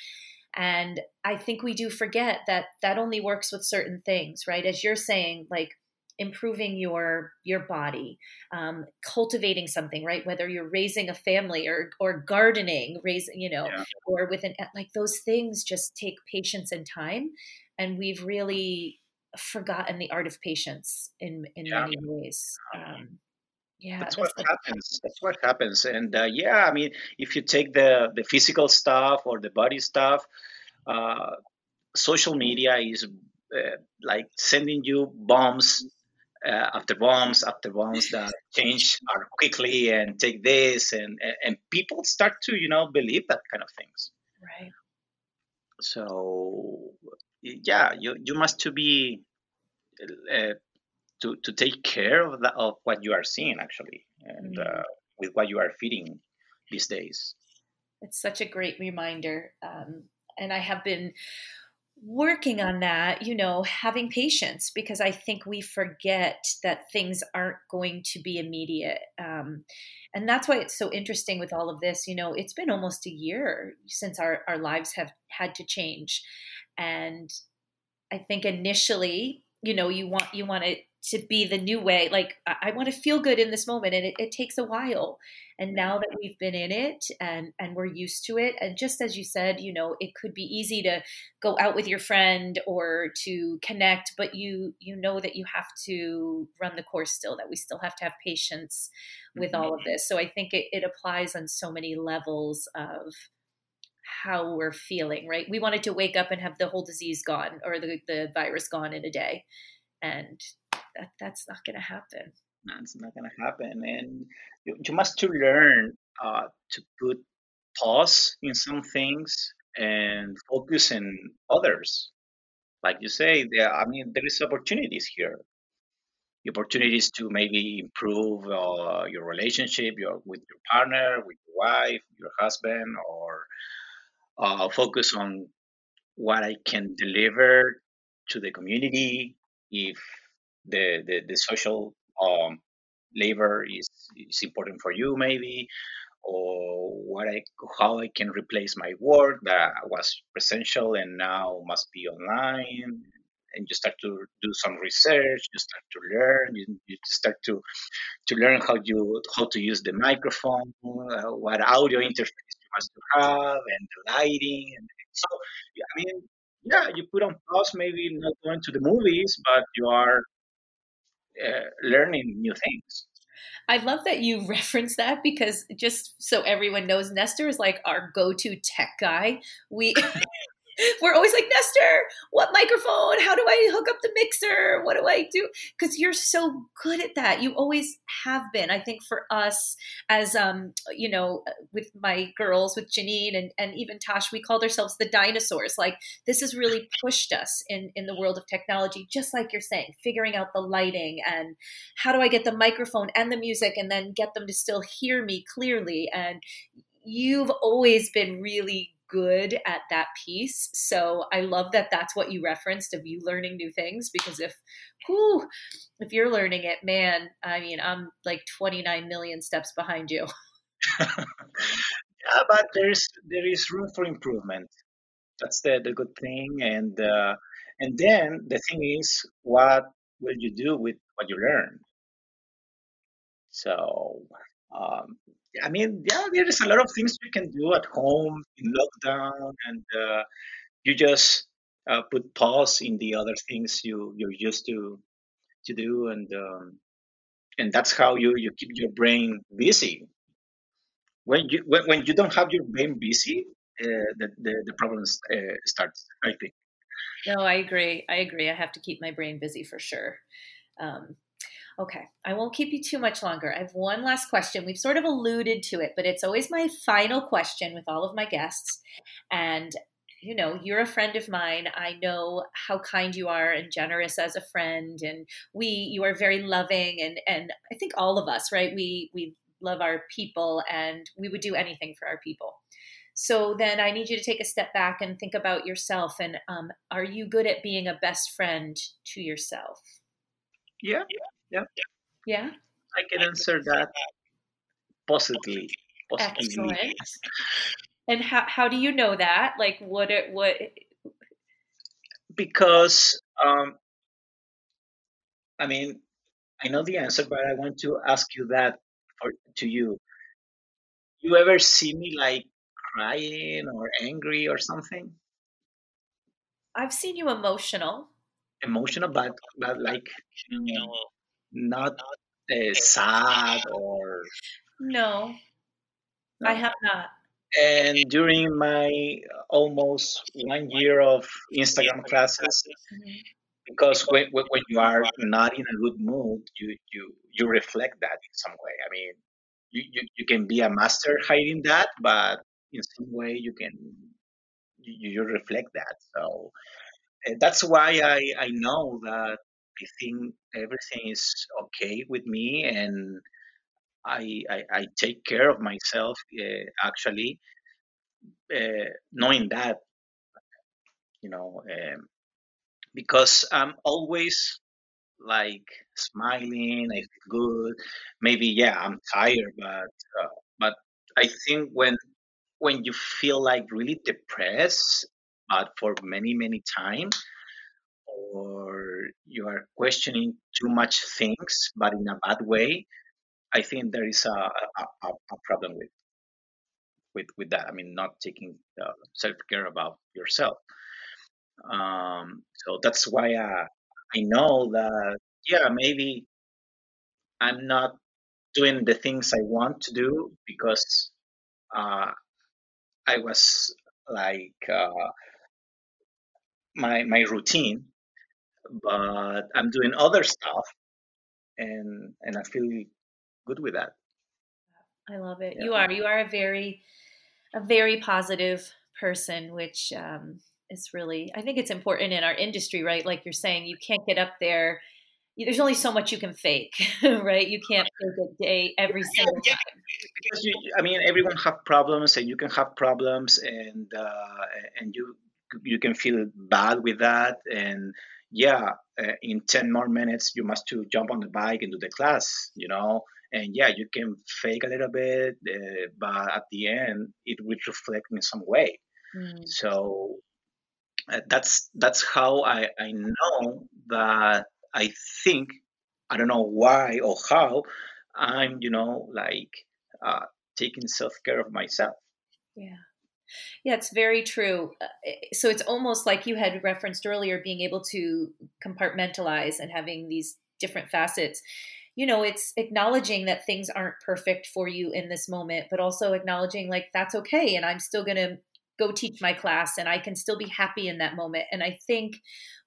S1: And I think we do forget that that only works with certain things, right? As you're saying, like, improving your your body um, cultivating something right whether you're raising a family or or gardening raising you know yeah. or with an like those things just take patience and time and we've really forgotten the art of patience in in yeah. many ways um,
S2: yeah that's, that's what happens that's what happens and uh, yeah i mean if you take the the physical stuff or the body stuff uh, social media is uh, like sending you bombs uh, after bombs after bombs that change are quickly and take this and and people start to you know believe that kind of things.
S1: Right.
S2: So yeah you you must to be uh, to to take care of that of what you are seeing actually and mm-hmm. uh, with what you are feeding these days.
S1: It's such a great reminder um, and i have been working on that, you know, having patience because I think we forget that things aren't going to be immediate. Um, and that's why it's so interesting with all of this. You know, it's been almost a year since our, our lives have had to change. And I think initially, you know, you want you want it to be the new way. Like I, I want to feel good in this moment, and it, it takes a while. And now that we've been in it and and we're used to it, and just as you said, you know, it could be easy to go out with your friend or to connect, but you you know that you have to run the course still. That we still have to have patience with all of mm-hmm. this. So I think it, it applies on so many levels of how we're feeling, right? We wanted to wake up and have the whole disease gone or the, the virus gone in a day. And that that's not going to happen.
S2: No, it's not going to happen. And you, you must to learn uh, to put pause in some things and focus in others. Like you say, there, I mean, there is opportunities here. The opportunities to maybe improve uh, your relationship your, with your partner, with your wife, your husband, or uh, focus on what I can deliver to the community if the the, the social um, labor is, is important for you maybe or what I how I can replace my work that was presential and now must be online and you start to do some research you start to learn you, you start to to learn how you how to use the microphone uh, what audio interface you must have and the lighting and so i mean yeah you put on pause maybe not going to the movies but you are uh, learning new things.
S1: I love that you reference that because just so everyone knows, Nestor is like our go-to tech guy. We we're always like, Nestor, what microphone? How do I hook up the mixer? What do I do? Because you're so good at that. You always have been. I think for us, as um, you know, with my girls, with Janine and, and even Tosh, we called ourselves the dinosaurs. Like this has really pushed us in in the world of technology, just like you're saying, figuring out the lighting and how do I get the microphone and the music and then get them to still hear me clearly. And you've always been really good at that piece. So I love that that's what you referenced of you learning new things because if whew, if you're learning it, man, I mean, I'm like 29 million steps behind you.
S2: yeah, but there's there is room for improvement. That's the the good thing and uh, and then the thing is what will you do with what you learn? So um, I mean, yeah, there is a lot of things you can do at home in lockdown, and uh, you just uh, put pause in the other things you you're used to to do, and um, and that's how you you keep your brain busy. When you when, when you don't have your brain busy, uh, the, the the problems uh. I think.
S1: No, I agree. I agree. I have to keep my brain busy for sure. Um, Okay, I won't keep you too much longer. I have one last question. We've sort of alluded to it, but it's always my final question with all of my guests. And you know, you're a friend of mine. I know how kind you are and generous as a friend, and we you are very loving, and and I think all of us, right? We we love our people, and we would do anything for our people. So then I need you to take a step back and think about yourself. And um, are you good at being a best friend to yourself?
S2: Yeah, yeah,
S1: yeah.
S2: I can answer that positively.
S1: positively. Excellent. And how how do you know that? Like, what it what?
S2: Because um, I mean, I know the answer, but I want to ask you that for to you. You ever see me like crying or angry or something?
S1: I've seen you emotional.
S2: Emotional, but but like you know, not uh, sad or
S1: no, no, I have not.
S2: And during my almost one year of Instagram classes, mm-hmm. because when, when you are not in a good mood, you, you, you reflect that in some way. I mean, you, you, you can be a master hiding that, but in some way you can you, you reflect that. So uh, that's why I, I know that Think everything is okay with me and I, I, I take care of myself uh, actually, uh, knowing that, you know, um, because I'm always like smiling, I feel good. Maybe yeah, I'm tired, but uh, but I think when when you feel like really depressed, but for many many times, or you are questioning too much things, but in a bad way, I think there is a, a, a problem with with with that. I mean, not taking uh, self care about yourself. Um, so that's why I, uh, I know that yeah, maybe I'm not doing the things I want to do because uh, I was like uh, my my routine, but I'm doing other stuff, and and I feel good with that.
S1: I love it. Yeah. You are you are a very a very positive person, which um, is really I think it's important in our industry, right? Like you're saying, you can't get up there. There's only so much you can fake, right? You can't fake a day every single yeah, time.
S2: Because you, I mean, everyone have problems, and you can have problems, and uh, and you you can feel bad with that, and yeah, uh, in ten more minutes you must to jump on the bike and do the class, you know? And yeah you can fake a little bit uh, but at the end it will reflect in some way. Mm. so uh, that's that's how I, I know that i think i don't know why or how i'm you know like uh, taking self-care of myself.
S1: Yeah yeah, it's very true. Uh, so it's almost like you had referenced earlier being able to compartmentalize and having these different facets you know, it's acknowledging that things aren't perfect for you in this moment, but also acknowledging like that's okay. And I'm still going to go teach my class and I can still be happy in that moment. And I think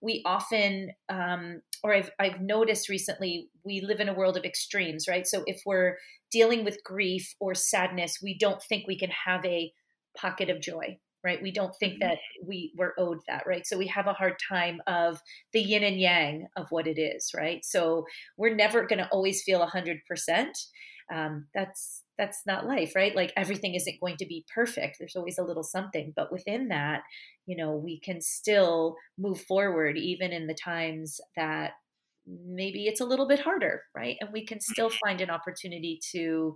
S1: we often, um, or I've, I've noticed recently, we live in a world of extremes, right? So if we're dealing with grief or sadness, we don't think we can have a pocket of joy right? We don't think mm-hmm. that we were owed that right? So we have a hard time of the yin and yang of what it is right? So we're never going to always feel 100% um, that's that's not life right? Like everything isn't going to be perfect. There's always a little something. But within that you know we can still move forward even in the times that maybe it's a little bit harder right? And we can still find an opportunity to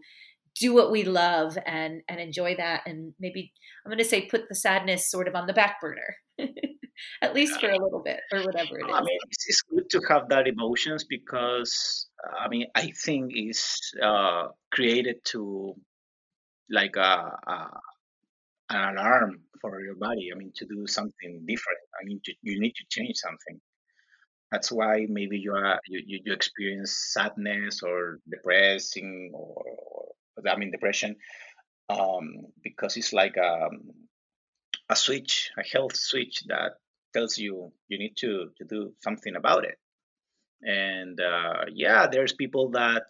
S1: do what we love and and enjoy that and maybe i'm going to say put the sadness sort of on the back burner at least for a little bit or whatever it is
S2: i mean it's, good to have that emotions because uh, i mean i think it's uh, created to like a, a, an alarm for your body. I mean to do something different. I mean to, you need to change something. That's why maybe you are you, you, experience sadness or depressing or, or I mean depression, um, because it's like a, um, a switch, a health switch that tells you you need to, to do something about it. And uh, yeah, there's people that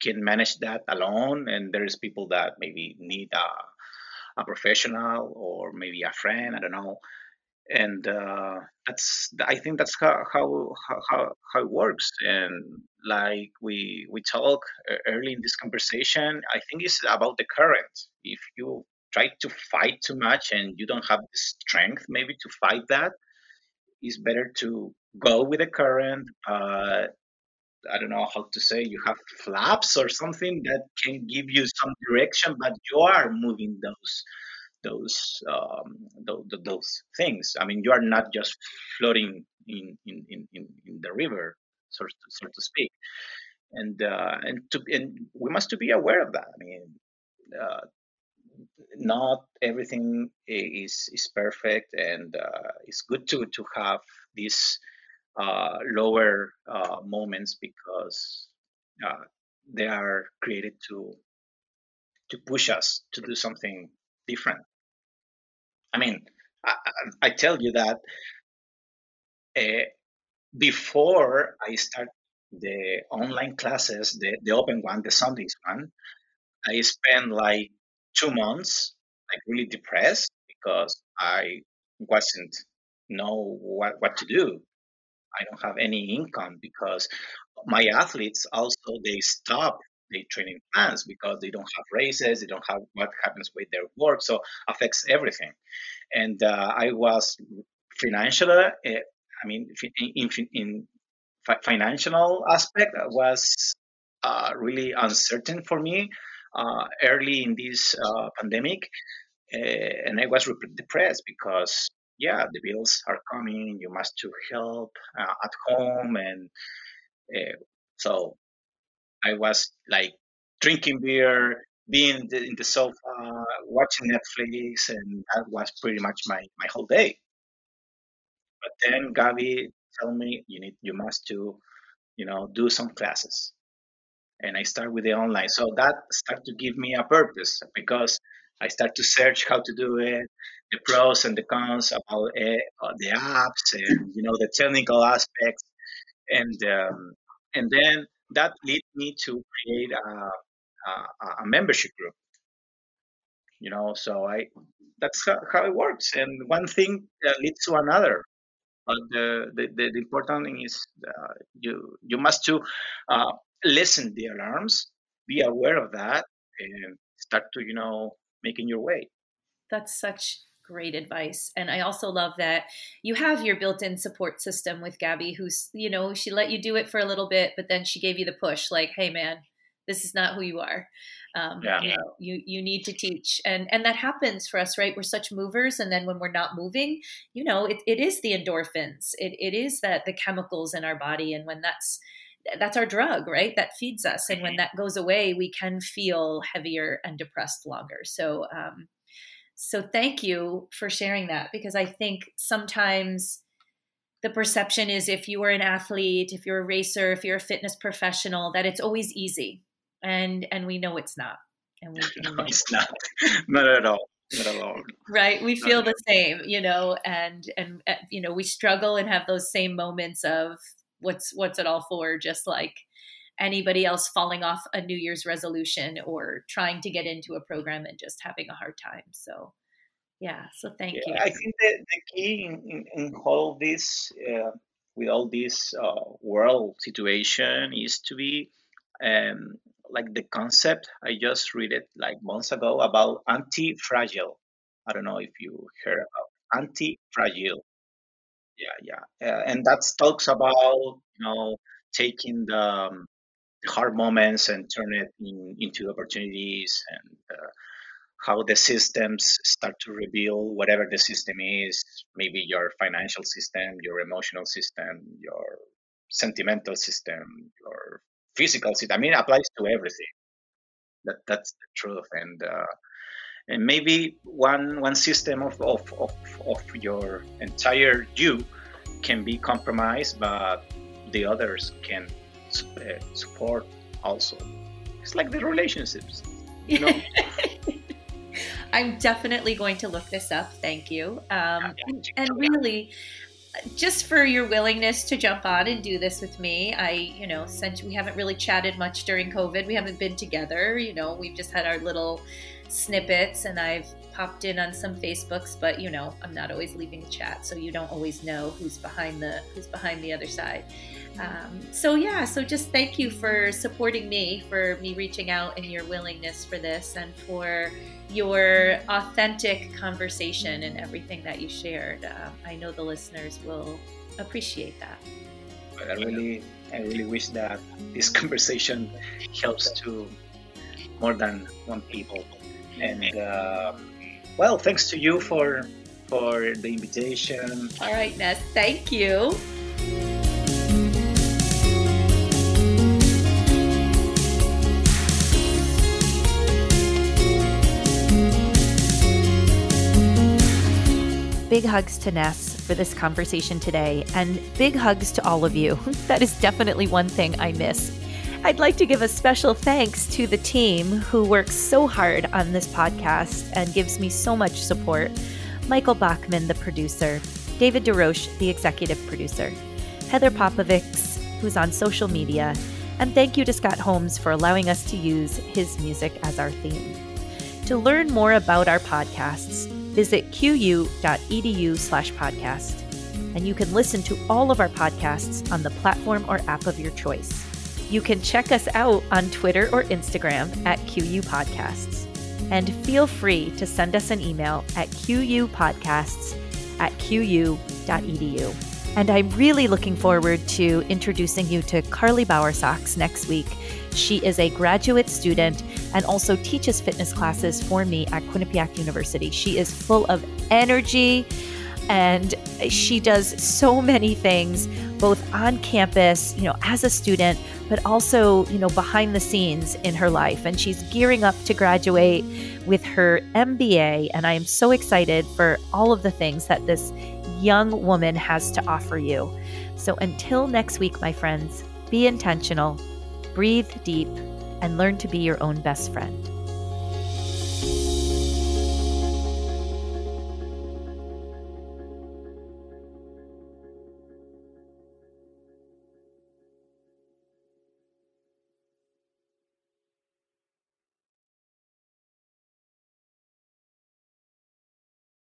S2: can manage that alone, and there's people that maybe need a, a professional or maybe a friend. I don't know. And uh, that's I think that's how, how how how it works. And like we we talk early in this conversation, I think it's about the current. If you try to fight too much and you don't have the strength maybe to fight that, it's better to go with the current. Uh, I don't know how to say, you have flaps or something that can give you some direction, but you are moving those those um, those, those things. I mean, you are not just floating in in, in, in the river, so to, so to speak. And uh, and to and we must to be aware of that. I mean, uh, not everything is is perfect, and uh, it's good to to have these uh, lower uh, moments because uh, they are created to to push us to do something different. I mean, I, I tell you that uh, before I start the online classes, the, the open one, the Sundays one, I spent like two months like really depressed because I wasn't know what, what to do. I don't have any income because my athletes also they stop their training plans because they don't have races, they don't have what happens with their work, so affects everything. And uh, I was financial, uh, I mean, in, in, in financial aspect was uh, really uncertain for me uh, early in this uh, pandemic, uh, and I was depressed because yeah, the bills are coming. You must to help uh, at home, and uh, so I was like drinking beer, being in the, in the sofa, watching Netflix, and that was pretty much my my whole day. But then Gabby told me you need you must to you know do some classes. And i start with the online. So that start to give me a purpose because I start to search how to do it, the pros and the cons about uh, the apps, and you know the technical aspects, and um, and then that led me to create a, a, a membership group. You know, so I that's how, how it works, and one thing leads to another. But the, the, the important thing is uh, you you must to uh, listen the alarms, be aware of that, and start to you know making your way.
S1: That's such great advice. And I also love that you have your built-in support system with Gabby who's, you know, she let you do it for a little bit, but then she gave you the push like, "Hey man, this is not who you are. Um, yeah. you, know, you you need to teach, and and that happens for us, right? We're such movers, and then when we're not moving, you know, it, it is the endorphins, it, it is that the chemicals in our body, and when that's that's our drug, right? That feeds us. And when that goes away, we can feel heavier and depressed longer. So, um, so thank you for sharing that because I think sometimes the perception is if you are an athlete, if you're a racer, if you're a fitness professional, that it's always easy, and and we know it's not. And we,
S2: no, it's not. Not at all. Not at all.
S1: Right. We feel the same, you know, and and uh, you know we struggle and have those same moments of what's what's it all for just like anybody else falling off a new year's resolution or trying to get into a program and just having a hard time. So yeah so thank yeah, you.
S2: I think the, the key in, in, all this uh, with all this uh, world situation is to be um, like the concept i just read it like months ago about anti-fragile. I don't know if you heard about anti-fragile. Yeah yeah. Uh, and that talks about you know taking the, um, the hard moments and turn it in, into opportunities and uh, how the systems start to reveal whatever the system is maybe your financial system your emotional system your sentimental system your physical system i mean it applies to everything. That that's the truth. And uh, and maybe one one system of, of, of, of your entire you can be compromised but the others can support also it's like the relationships you know
S1: i'm definitely going to look this up thank you um, and, and really just for your willingness to jump on and do this with me. I, you know, since we haven't really chatted much during COVID, we haven't been together. You know, we've just had our little snippets and I've popped in on some Facebooks, but you know, I'm not always leaving a chat, so you don't always know who's behind the who's behind the other side. Um, so yeah, so just thank you for supporting me, for me reaching out and your willingness for this, and for your authentic conversation and everything that you shared. Uh, I know the listeners will appreciate that.
S2: I really, I really wish that this conversation helps to more than one people. And uh, well, thanks to you for for the invitation.
S1: All right, Ness, thank you. Big hugs to Ness for this conversation today, and big hugs to all of you. That is definitely one thing I miss I'd like to give a special thanks to the team who works so hard on this podcast and gives me so much support. Michael Bachman, the producer, David DeRoche, the executive producer, Heather Popovics, who's on social media, and thank you to Scott Holmes for allowing us to use his music as our theme. To learn more about our podcasts, visit qu.edu slash podcast. And you can listen to all of our podcasts on the platform or app of your choice. You can check us out on Twitter or Instagram at QU Podcasts. And feel free to send us an email at qupodcasts at qu.edu. And I'm really looking forward to introducing you to Carly Bowersox next week. She is a graduate student and also teaches fitness classes for me at Quinnipiac University. She is full of energy and she does so many things both on campus, you know, as a student, but also, you know, behind the scenes in her life. And she's gearing up to graduate with her MBA. And I am so excited for all of the things that this young woman has to offer you. So until next week, my friends, be intentional, breathe deep, and learn to be your own best friend.